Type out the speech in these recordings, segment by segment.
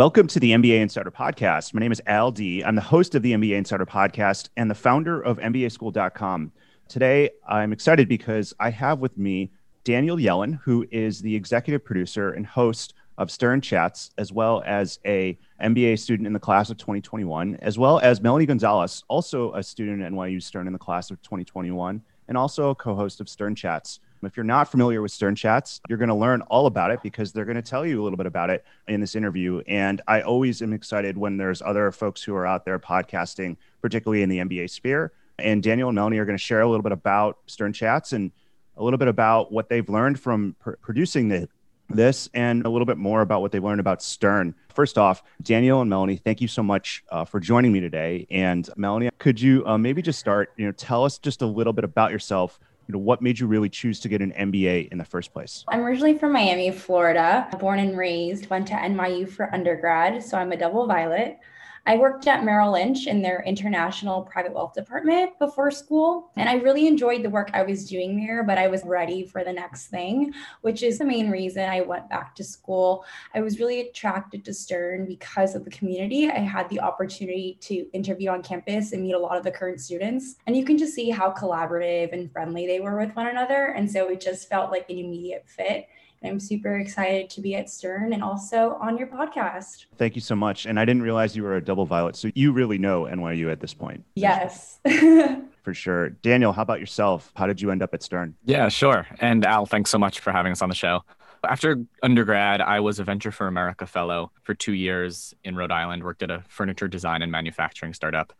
Welcome to the MBA Insider Podcast. My name is Al Dea. I'm the host of the MBA Insider Podcast and the founder of MBAschooled.com. Today, I'm excited because I have with me Daniel Yellen, who is the executive producer and host of Stern Chats, as well as a MBA student in the class of 2021, as well as Melanie Gonzalez, also a student at NYU Stern in the class of 2021, and also a co-host of Stern Chats. If you're not familiar with Stern Chats, you're going to learn all about it because they're going to tell you a little bit about it in this interview. And I always am excited when there's other folks who are out there podcasting, particularly in the MBA sphere. And Daniel and Melanie are going to share a little bit about Stern Chats and a little bit about what they've learned from pr- producing the, this and a little bit more about what they've learned about Stern. First off, Daniel and Melanie, thank you so much uh, for joining me today. And Melanie, could you uh, maybe just start, you know, tell us just a little bit about yourself, you know, what made you really choose to get an MBA in the first place? I'm originally from Miami, Florida, born and raised, went to NYU for undergrad. So I'm a double violet. I worked at Merrill Lynch in their international private wealth department before school, and I really enjoyed the work I was doing there, but I was ready for the next thing, which is the main reason I went back to school. I was really attracted to Stern because of the community. I had the opportunity to interview on campus and meet a lot of the current students, and you can just see how collaborative and friendly they were with one another. And so it just felt like an immediate fit. I'm super excited to be at Stern and also on your podcast. Thank you so much. And I didn't realize you were a double violet. So you really know NYU at this point. Yes. for sure. Daniel, how about yourself? How did you end up at Stern? Yeah, sure. And Al, thanks so much for having us on the show. After undergrad, I was a Venture for America fellow for two years in Rhode Island, worked at a furniture design and manufacturing startup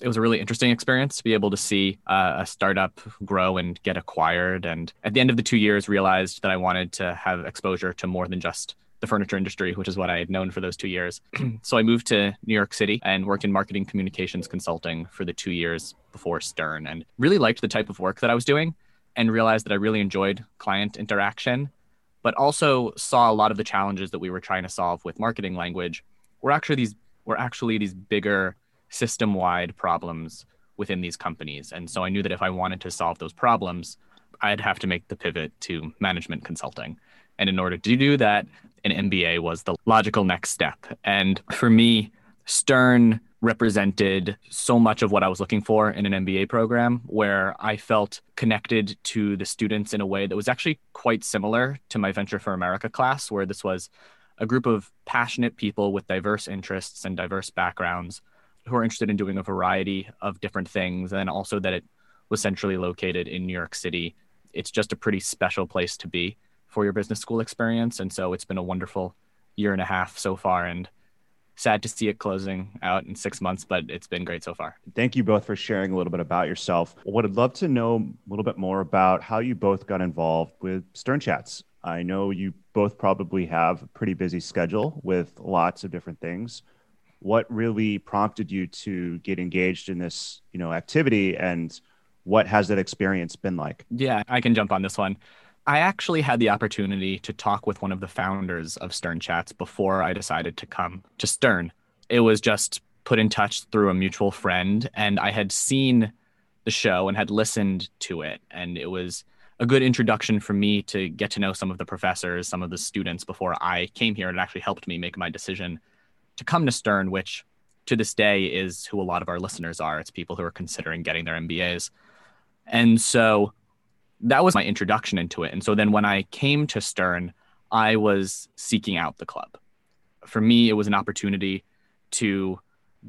it was a really interesting experience to be able to see uh, a startup grow and get acquired. And at the end of the two years, realized that I wanted to have exposure to more than just the furniture industry, which is what I had known for those two years. so I moved to New York City and worked in marketing communications consulting for the two years before Stern and really liked the type of work that I was doing and realized that I really enjoyed client interaction, but also saw a lot of the challenges that we were trying to solve with marketing language were actually these were actually these bigger system wide problems within these companies. And so I knew that if I wanted to solve those problems, I'd have to make the pivot to management consulting. And in order to do that, an MBA was the logical next step. And for me, Stern represented so much of what I was looking for in an MBA program, where I felt connected to the students in a way that was actually quite similar to my Venture for America class, where this was a group of passionate people with diverse interests and diverse backgrounds who are interested in doing a variety of different things, and also that it was centrally located in New York City. It's just a pretty special place to be for your business school experience, and so it's been a wonderful year and a half so far, and sad to see it closing out in six months, but it's been great so far. Thank you both for sharing a little bit about yourself. What I'd love to know a little bit more about how you both got involved with Stern Chats. I know you both probably have a pretty busy schedule with lots of different things what really prompted you to get engaged in this you know activity and what has that experience been like? Yeah i can jump on this one. I actually had the opportunity to talk with one of the founders of stern chats before i decided to come to stern. It was just put in touch through a mutual friend and i had seen the show and had listened to it and it was a good introduction for me to get to know some of the professors some of the students before i came here. And it actually helped me make my decision to come to Stern, which to this day is who a lot of our listeners are. It's people who are considering getting their MBAs. And so that was my introduction into it. And so then when I came to Stern, I was seeking out the club. For me, it was an opportunity to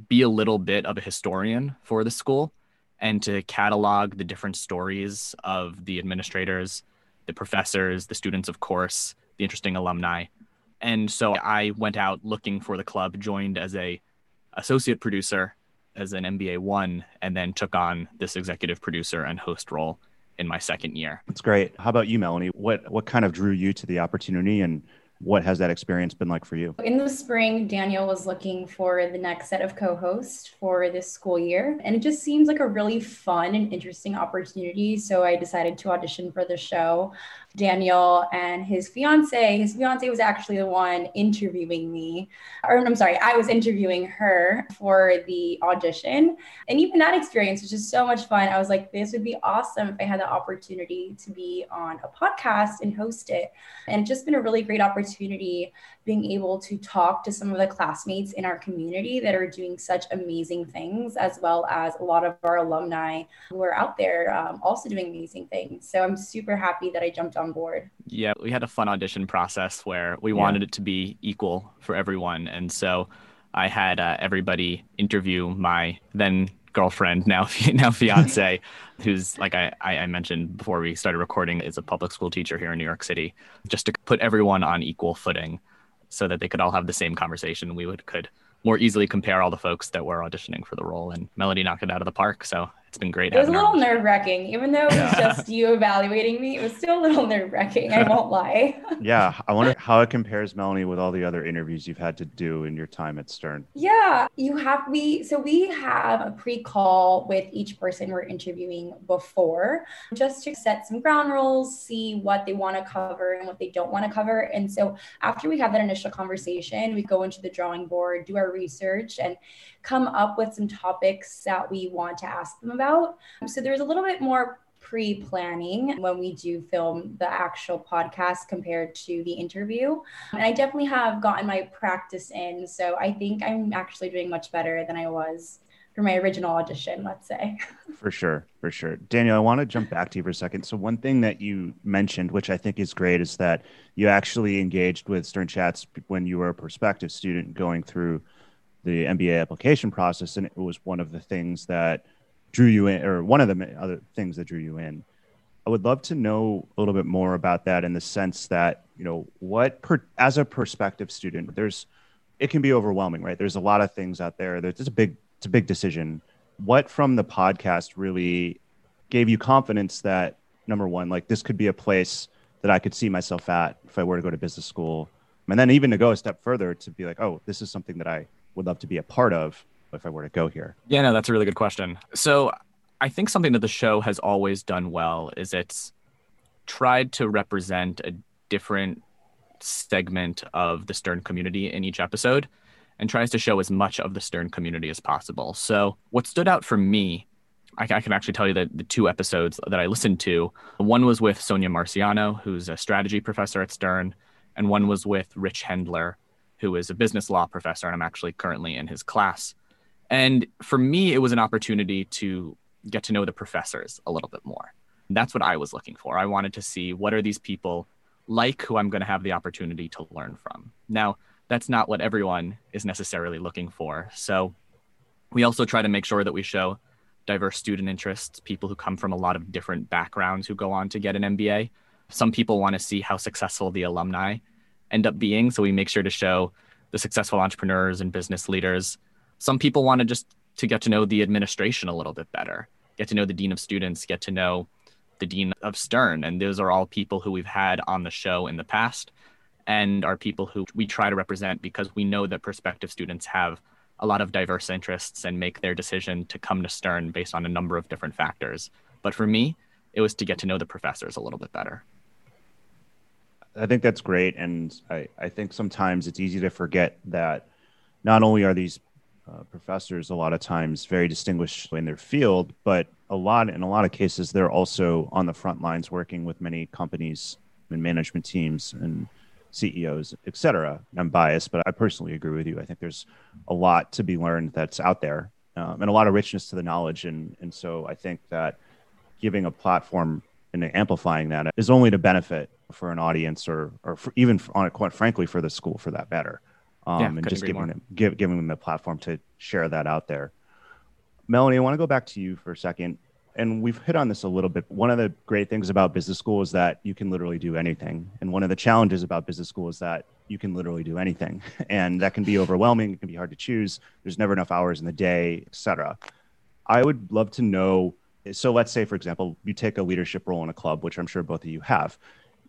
be a little bit of a historian for the school and to catalog the different stories of the administrators, the professors, the students, of course, the interesting alumni, and so I went out looking for the club, joined as a associate producer as an MBA one, and then took on this executive producer and host role in my second year. That's great. How about you, Melanie? What what kind of drew you to the opportunity and what has that experience been like for you? In the spring, Daniel was looking for the next set of co hosts for this school year. And it just seems like a really fun and interesting opportunity. So I decided to audition for the show. Daniel and his fiance. His fiance was actually the one interviewing me, or I'm sorry, I was interviewing her for the audition. And even that experience was just so much fun. I was like, this would be awesome if I had the opportunity to be on a podcast and host it. And it's just been a really great opportunity being able to talk to some of the classmates in our community that are doing such amazing things, as well as a lot of our alumni who are out there um, also doing amazing things. So I'm super happy that I jumped on board. Yeah, we had a fun audition process where we yeah. wanted it to be equal for everyone. And so I had uh, everybody interview my then girlfriend, now now fiance, who's like I, I mentioned before we started recording, is a public school teacher here in New York City, just to put everyone on equal footing so that they could all have the same conversation. We would could more easily compare all the folks that were auditioning for the role. And Melody knocked it out of the park. So it's been great. It was a little nerve wracking, even though it was just you evaluating me. It was still a little nerve wracking. I won't lie. yeah, I wonder how it compares, Melanie, with all the other interviews you've had to do in your time at Stern. Yeah, you have we so we have a pre-call with each person we're interviewing before, just to set some ground rules, see what they want to cover and what they don't want to cover. And so after we have that initial conversation, we go into the drawing board, do our research, and come up with some topics that we want to ask them about. So there's a little bit more pre planning when we do film the actual podcast compared to the interview. And I definitely have gotten my practice in. So I think I'm actually doing much better than I was for my original audition, let's say. For sure, for sure. Daniel, I want to jump back to you for a second. So, one thing that you mentioned, which I think is great, is that you actually engaged with Stern Chats when you were a prospective student going through the MBA application process, and it was one of the things that drew you in, or one of the other things that drew you in. I would love to know a little bit more about that in the sense that you know what per, as a prospective student, there's it can be overwhelming, right? There's a lot of things out there. There's a big it's a big decision. What from the podcast really gave you confidence that number one, like this could be a place that I could see myself at if I were to go to business school, and then even to go a step further to be like, oh, this is something that I would love to be a part of if I were to go here? Yeah, no, that's a really good question. So I think something that the show has always done well is it's tried to represent a different segment of the Stern community in each episode and tries to show as much of the Stern community as possible. So what stood out for me I, can actually tell you that the two episodes that I listened to, one was with Sonia Marciano, who's a strategy professor at Stern, and one was with Rich Hendler, who is a business law professor, and I'm actually currently in his class. And for me, it was an opportunity to get to know the professors a little bit more. That's what I was looking for. I wanted to see what are these people like who I'm going to have the opportunity to learn from. Now, that's not what everyone is necessarily looking for. So we also try to make sure that we show diverse student interests, people who come from a lot of different backgrounds who go on to get an MBA. Some people want to see how successful the alumni end up being. So we make sure to show the successful entrepreneurs and business leaders. Some people want to just to get to know the administration a little bit better, get to know the dean of students, get to know the dean of Stern, and those are all people who we've had on the show in the past, and are people who we try to represent because we know that prospective students have a lot of diverse interests and make their decision to come to Stern based on a number of different factors. But for me, it was to get to know the professors a little bit better. I think that's great, and I, I think sometimes it's easy to forget that not only are these uh, professors a lot of times very distinguished in their field, but a lot in a lot of cases they're also on the front lines working with many companies and management teams and CEOs, et cetera. I'm biased, but I personally agree with you. I think there's a lot to be learned that's out there um, and a lot of richness to the knowledge. And, and so I think that giving a platform and amplifying that is only to benefit for an audience or or even on it quite frankly for the school for that matter um, yeah, and just giving more. them give, giving them the platform to share that out there. Melanie i want to go back to you for a second. And we've hit on this a little bit. One of the great things about business school is that you can literally do anything. And one of the challenges about business school is that you can literally do anything. And that can be overwhelming. It can be hard to choose. There's never enough hours in the day etc i would love to know so let's say for example you take a leadership role in a club which i'm sure both of you have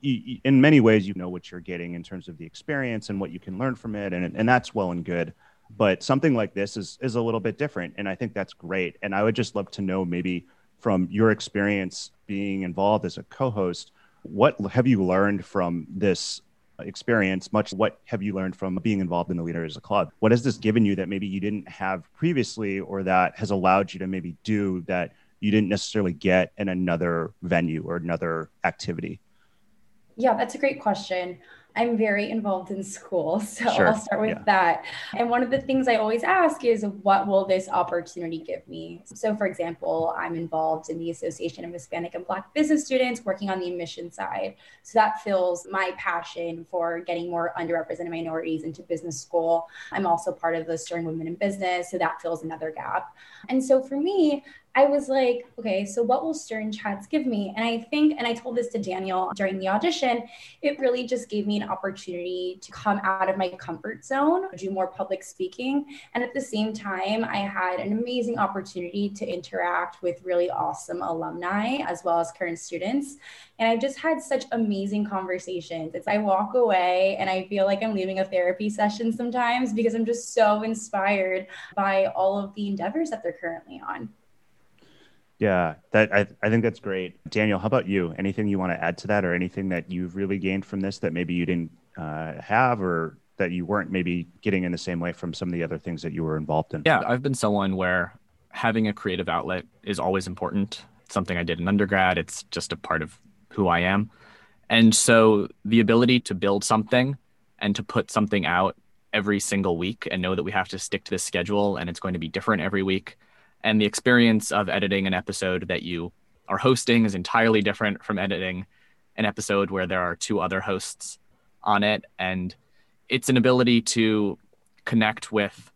in many ways, you know what you're getting in terms of the experience and what you can learn from it, and and that's well and good. But something like this is is a little bit different, and I think that's great. And I would just love to know maybe from your experience being involved as a co-host, what have you learned from this experience much what have you learned from being involved in the leader as a club what has this given you that maybe you didn't have previously or that has allowed you to maybe do that you didn't necessarily get in another venue or another activity yeah that's a great question I'm very involved in school. So sure. I'll start with yeah. that. And one of the things I always ask is, what will this opportunity give me? So, for example, I'm involved in the Association of Hispanic and Black Business Students working on the admission side. So that fills my passion for getting more underrepresented minorities into business school. I'm also part of the Stern Women in Business. So that fills another gap. And so for me, I was like, okay, so what will Stern Chats give me? And I think, and I told this to Daniel during the audition, it really just gave me an opportunity to come out of my comfort zone, do more public speaking. And at the same time, I had an amazing opportunity to interact with really awesome alumni as well as current students. And I've just had such amazing conversations. It's I walk away and I feel like I'm leaving a therapy session sometimes because I'm just so inspired by all of the endeavors that they're currently on. Yeah, that I, I think that's great. Daniel, how about you? Anything you want to add to that or anything that you've really gained from this that maybe you didn't uh, have or that you weren't maybe getting in the same way from some of the other things that you were involved in? Yeah, I've been someone where having a creative outlet is always important. It's something I did in undergrad. It's just a part of who I am. And so the ability to build something and to put something out every single week and know that we have to stick to the schedule and it's going to be different every week and the experience of editing an episode that you are hosting is entirely different from editing an episode where there are two other hosts on it. And it's an ability to connect with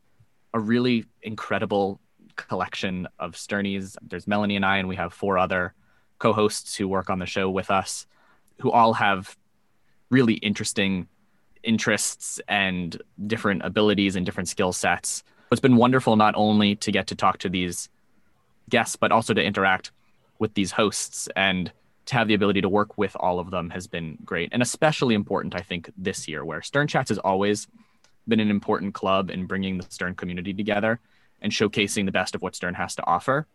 a really incredible collection of sternies. There's melanie and i and we have four other co-hosts who work on the show with us who all have really interesting interests and different abilities and different skill sets it's been wonderful not only to get to talk to these guests, but also to interact with these hosts and to have the ability to work with all of them has been great. And especially important, I think, this year, where Stern Chats has always been an important club in bringing the Stern community together and showcasing the best of what Stern has to offer.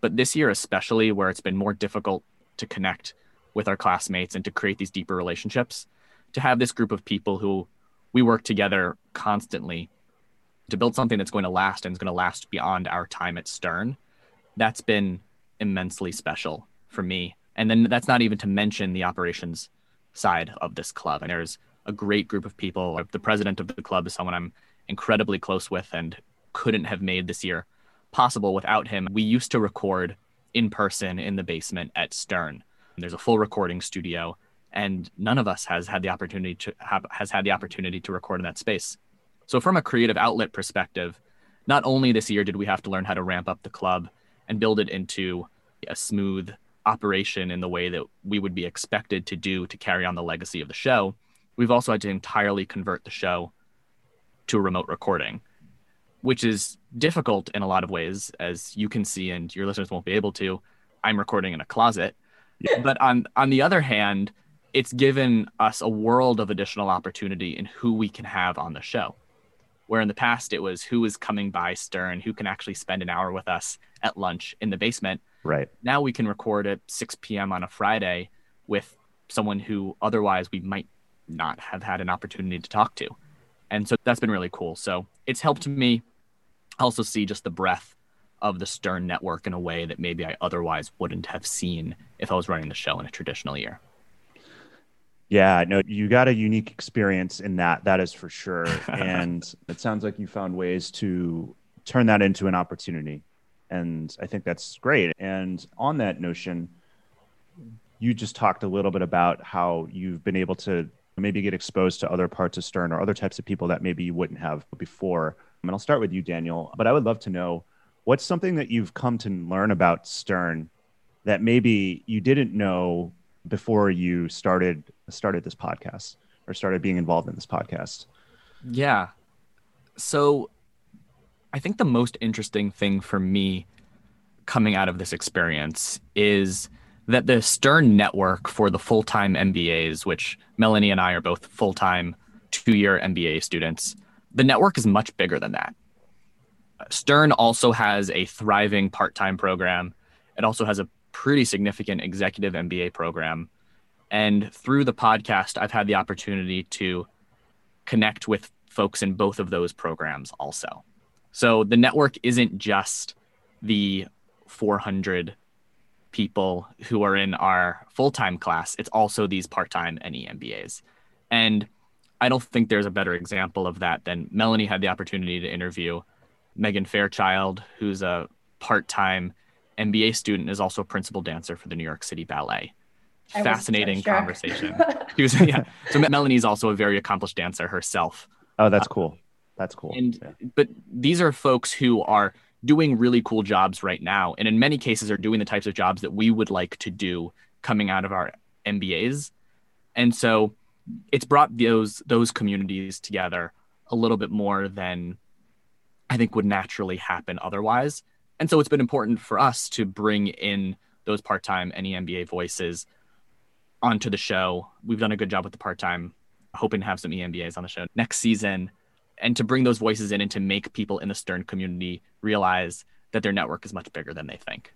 But this year, especially, where it's been more difficult to connect with our classmates and to create these deeper relationships, to have this group of people who we work together constantly to build something that's going to last and is going to last beyond our time at Stern, that's been immensely special for me. And then that's not even to mention the operations side of this club. And there's a great group of people. The president of the club is someone I'm incredibly close with and couldn't have made this year possible without him. We used to record in person in the basement at Stern. There's a full recording studio, and none of us has had the opportunity to have has had the opportunity to record in that space. So, from a creative outlet perspective, not only this year did we have to learn how to ramp up the club and build it into a smooth operation in the way that we would be expected to do to carry on the legacy of the show, we've also had to entirely convert the show to a remote recording, which is difficult in a lot of ways, as you can see, and your listeners won't be able to. I'm recording in a closet. Yeah. But on on the other hand, it's given us a world of additional opportunity in who we can have on the show where in the past it was who is coming by Stern, who can actually spend an hour with us at lunch in the basement. Right. Now we can record at 6 p.m. on a Friday with someone who otherwise we might not have had an opportunity to talk to. And so that's been really cool. So it's helped me also see just the breadth of the Stern network in a way that maybe I otherwise wouldn't have seen if I was running the show in a traditional year. Yeah, no, you got a unique experience in that, that is for sure. and it sounds like you found ways to turn that into an opportunity. And I think that's great. And on that notion, you just talked a little bit about how you've been able to maybe get exposed to other parts of Stern or other types of people that maybe you wouldn't have before. And I'll start with you, Daniel. But I would love to know what's something that you've come to learn about Stern that maybe you didn't know before you started started this podcast or started being involved in this podcast? Yeah. So I think the most interesting thing for me coming out of this experience is that the Stern network for the full time MBAs, which Melanie and I are both full time two year MBA students, the network is much bigger than that. Stern also has a thriving part time program. It also has a pretty significant executive MBA program. And through the podcast, I've had the opportunity to connect with folks in both of those programs also. So the network isn't just the 400 people who are in our full-time class. It's also these part-time and EMBAs and i don't think there's a better example of that than melanie had the opportunity to interview megan fairchild who's a part-time mba student is also a principal dancer for the new york city ballet I fascinating conversation he was yeah so melanie's also a very accomplished dancer herself oh that's cool uh, that's cool and yeah. but these are folks who are doing really cool jobs right now and in many cases are doing the types of jobs that we would like to do coming out of our MBAs. And so it's brought those those communities together a little bit more than I think would naturally happen otherwise. And so it's been important for us to bring in those part-time and EMBA voices onto the show. We've done a good job with the part-time, hoping to have some EMBAs on the show next season and to bring those voices in and to make people in the Stern community realize that their network is much bigger than they think.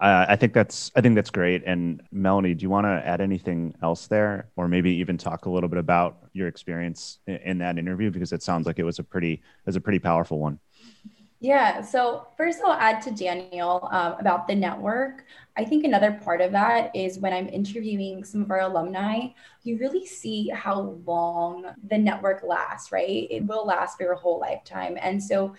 Uh, I think that's I think that's great. And Melanie, do you want to add anything else there, or maybe even talk a little bit about your experience in, in that interview because it sounds like it was a pretty it was a pretty powerful one. Yeah. So first, I'll add to Daniel um, about the network. I think another part of that is when I'm interviewing some of our alumni, you really see how long the network lasts, right? It will last for your whole lifetime. And so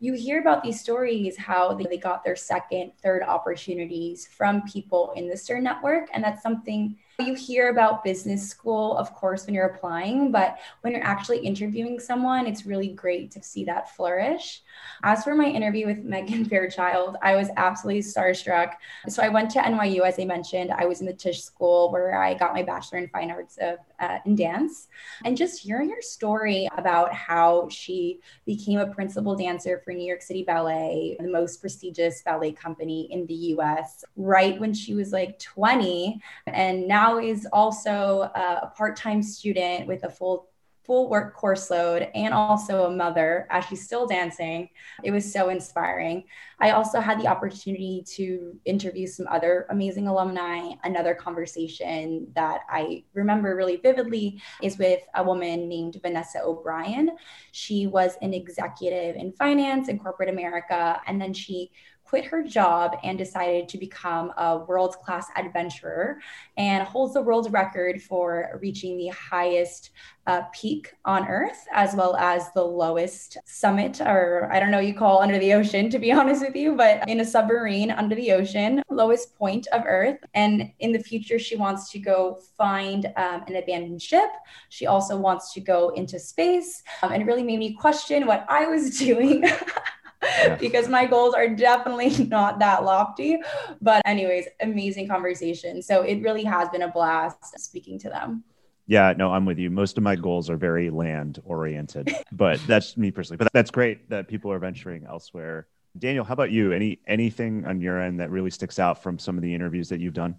you hear about these stories how they, got their second, third opportunities from people in the Stern network. And that's something you hear about business school, of course, when you're applying, but when you're actually interviewing someone, it's really great to see that flourish. As for my interview with Megan Fairchild, I was absolutely starstruck. So I went to NYU, as I mentioned. I was in the Tisch School where I got my bachelor in fine arts of, uh, in dance. And just hearing her story about how she became a principal dancer for New York City Ballet, the most prestigious ballet company in the US, right when she was like 20. And now now is also uh, a part-time student with a full full work course load and also a mother as she's still dancing. It was so inspiring. I also had the opportunity to interview some other amazing alumni. Another conversation that I remember really vividly is with a woman named Vanessa O'Brien. She was an executive in finance in corporate America, and then she quit her job and decided to become a world class adventurer and holds the world record for reaching the highest uh, peak on Earth as well as the lowest summit, or I don't know you call under the ocean, to be honest with you, but in a submarine under the ocean, lowest point of Earth. And in the future, she wants to go find um, an abandoned ship. She also wants to go into space um, and really made me question what I was doing. because my goals are definitely not that lofty. But, anyways, amazing conversation. So it really has been a blast speaking to them. Yeah, no, I'm with you. Most of my goals are very land oriented, but that's me personally. But that's great that people are venturing elsewhere. Daniel, how about you? Any anything on your end that really sticks out from some of the interviews that you've done?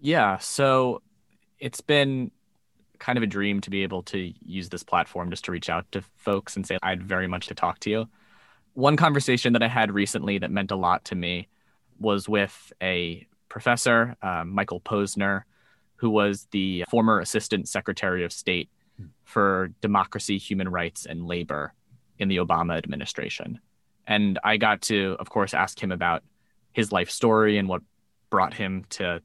Yeah, so it's been kind of a dream to be able to use this platform just to reach out to folks and say I'd very much to talk to you one conversation that I had recently that meant a lot to me was with a professor, uh, Michael Posner, who was the former Assistant Secretary of State for Democracy, Human Rights, and Labor in the Obama administration. And I got to, of course, ask him about his life story and what brought him to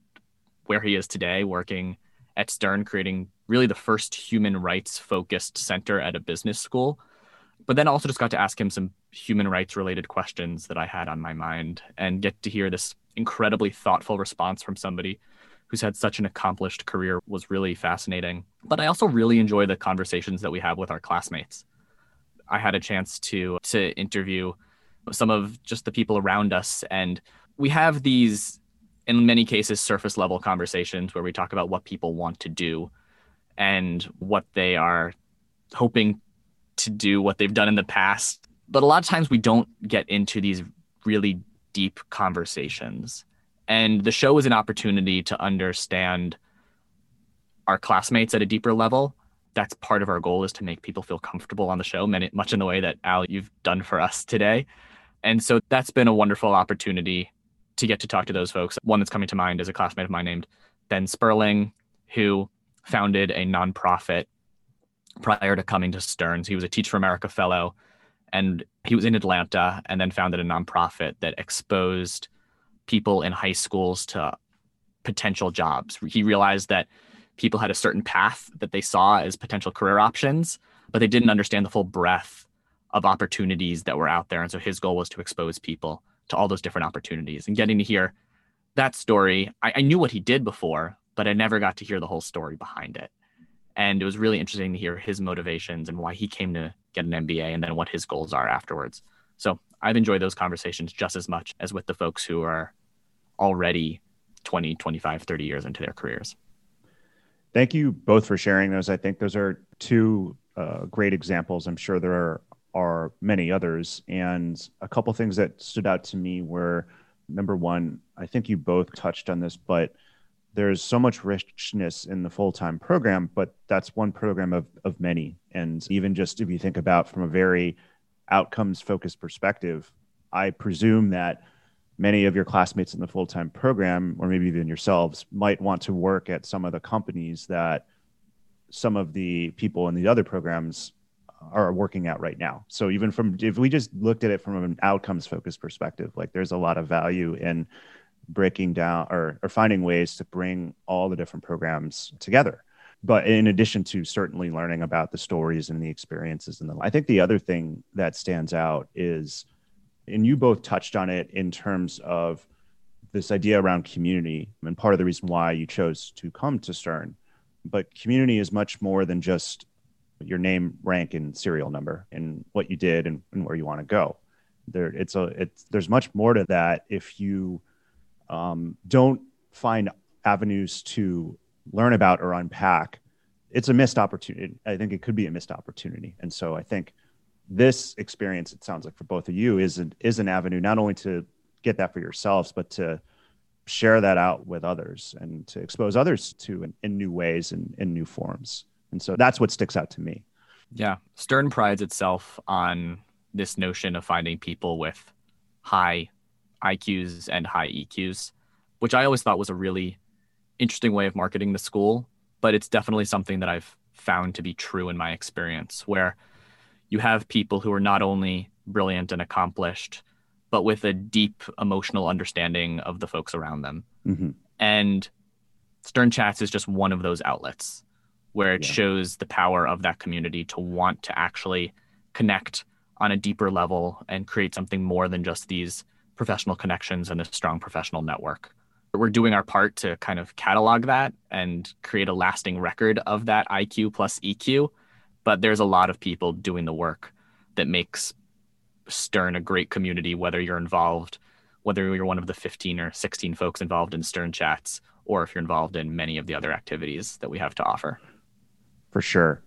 where he is today, working at Stern, creating really the first human rights focused center at a business school but then also just got to ask him some human rights related questions that I had on my mind and get to hear this incredibly thoughtful response from somebody who's had such an accomplished career was really fascinating. But I also really enjoy the conversations that we have with our classmates. I had a chance to to interview some of just the people around us and we have these in many cases surface level conversations where we talk about what people want to do and what they are hoping to do what they've done in the past. But a lot of times we don't get into these really deep conversations. And the show was an opportunity to understand our classmates at a deeper level. That's part of our goal is to make people feel comfortable on the show, much in the way that Al, you've done for us today. And so that's been a wonderful opportunity to get to talk to those folks. One that's coming to mind is a classmate of mine named Ben Sperling, who founded a nonprofit prior to coming to Stearns. He was a Teach for America fellow and he was in Atlanta and then founded a nonprofit that exposed people in high schools to potential jobs. He realized that people had a certain path that they saw as potential career options, but they didn't understand the full breadth of opportunities that were out there. And so his goal was to expose people to all those different opportunities and getting to hear that story. I, I knew what he did before, but I never got to hear the whole story behind it. And it was really interesting to hear his motivations and why he came to get an MBA and then what his goals are afterwards. So I've enjoyed those conversations just as much as with the folks who are already 20, 25, 30 years into their careers. Thank you both for sharing those. I think those are two uh, great examples. I'm sure there are, are many others. And a couple things that stood out to me were number one, I think you both touched on this, but there's so much richness in the full-time program but that's one program of, of many. And even just if you think about from a very outcomes focused perspective i presume that many of your classmates in the full-time program or maybe even yourselves might want to work at some of the companies that some of the people in the other programs are working at right now. So even from if we just looked at it from an outcomes focused perspective like there's a lot of value in breaking down or, or finding ways to bring all the different programs together. But in addition to certainly learning about the stories and the experiences and the i think the other thing that stands out is and you both touched on it in terms of this idea around community and part of the reason why you chose to come to stern. But community is much more than just your name rank and serial number and what you did and, and where you want to go. There it's a it's there's much more to that if you um, don't find avenues to learn about or unpack, it's a missed opportunity. I think it could be a missed opportunity. And so I think this experience, it sounds like for both of you, is an, is an avenue not only to get that for yourselves, but to share that out with others and to expose others to in, in new ways and in new forms. And so that's what sticks out to me. Yeah. Stern prides itself on this notion of finding people with high IQs and high EQs, which I always thought was a really interesting way of marketing the school. But it's definitely something that I've found to be true in my experience, where you have people who are not only brilliant and accomplished, but with a deep emotional understanding of the folks around them. Mm-hmm. And Stern Chats is just one of those outlets where it yeah. shows the power of that community to want to actually connect on a deeper level and create something more than just these professional connections and a strong professional network. We're doing our part to kind of catalog that and create a lasting record of that IQ plus EQ. But there's a lot of people doing the work that makes Stern a great community, whether you're involved, whether you're one of the 15 or 16 folks involved in Stern chats, or if you're involved in many of the other activities that we have to offer. For sure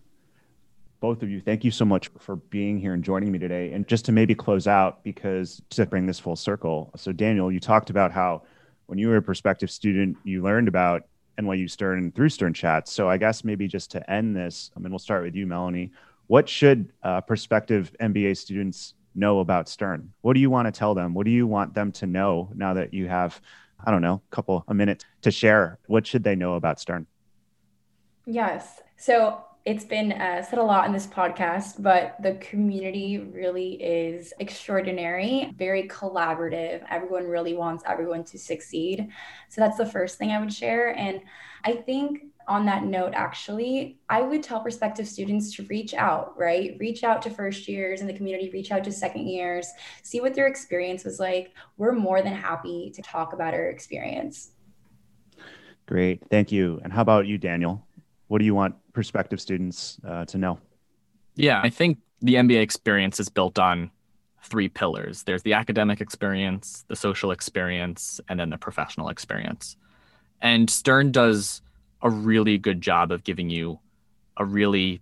both of you, thank you so much for being here and joining me today. And just to maybe close out, because to bring this full circle. So, Daniel, you talked about how when you were a prospective student, you learned about NYU Stern through Stern Chats. So, I guess maybe just to end this, I mean, we'll start with you, Melanie. What should uh, prospective MBA students know about Stern? What do you want to tell them? What do you want them to know now that you have, I don't know, a couple, a minute to share? What should they know about Stern? Yes. So it's been uh, said a lot in this podcast, but the community really is extraordinary, very collaborative. Everyone really wants everyone to succeed. So that's the first thing I would share. And I think on that note, actually, I would tell prospective students to reach out, right? Reach out to first years in the community, reach out to second years, see what their experience was like. We're more than happy to talk about our experience. Great. Thank you. And how about you, Daniel? what do you want prospective students uh, to know? Yeah, I think the MBA experience is built on three pillars there's the academic experience, the social experience, and then the professional experience. And Stern does a really good job of giving you a really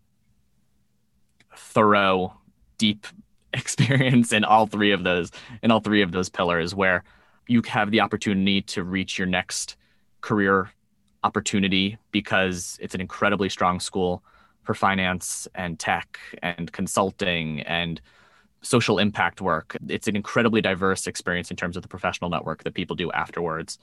thorough, deep experience in all three of those in all three of those pillars where you have the opportunity to reach your next career opportunity because it's an incredibly strong school for finance and tech and consulting and social impact work. It's an incredibly diverse experience in terms of the professional network that people do afterwards.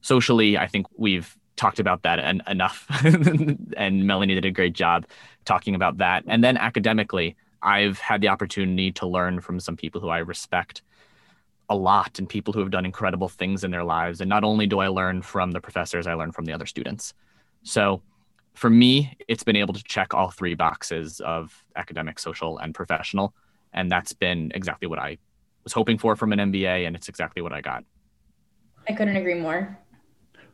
Socially, I think we've talked about that en- enough, and Melanie did a great job talking about that. And then academically, I've had the opportunity to learn from some people who I respect a lot and people who have done incredible things in their lives. And not only do I learn from the professors, I learn from the other students. So for me, it's been able to check all three boxes of academic, social, and professional. And that's been exactly what I was hoping for from an MBA, and it's exactly what I got. I couldn't agree more.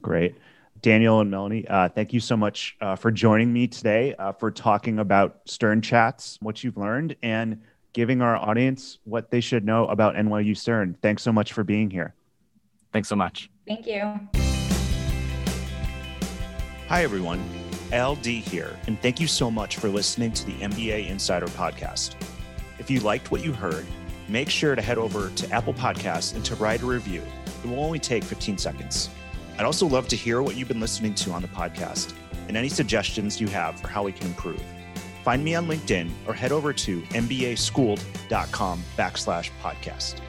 Great. Daniel and Melanie, uh, thank you so much uh, for joining me today uh, for talking about Stern Chats, what you've learned, and giving our audience what they should know about NYU Stern. Thanks so much for being here. Thanks so much. Thank you. Hi, everyone. Al Dea here, and thank you so much for listening to the MBA Insider Podcast. If you liked what you heard, make sure to head over to Apple Podcasts and to write a review. It will only take 15 seconds. I'd also love to hear what you've been listening to on the podcast and any suggestions you have for how we can improve. Find me on LinkedIn or head over to mbaschooled.com backslash podcast.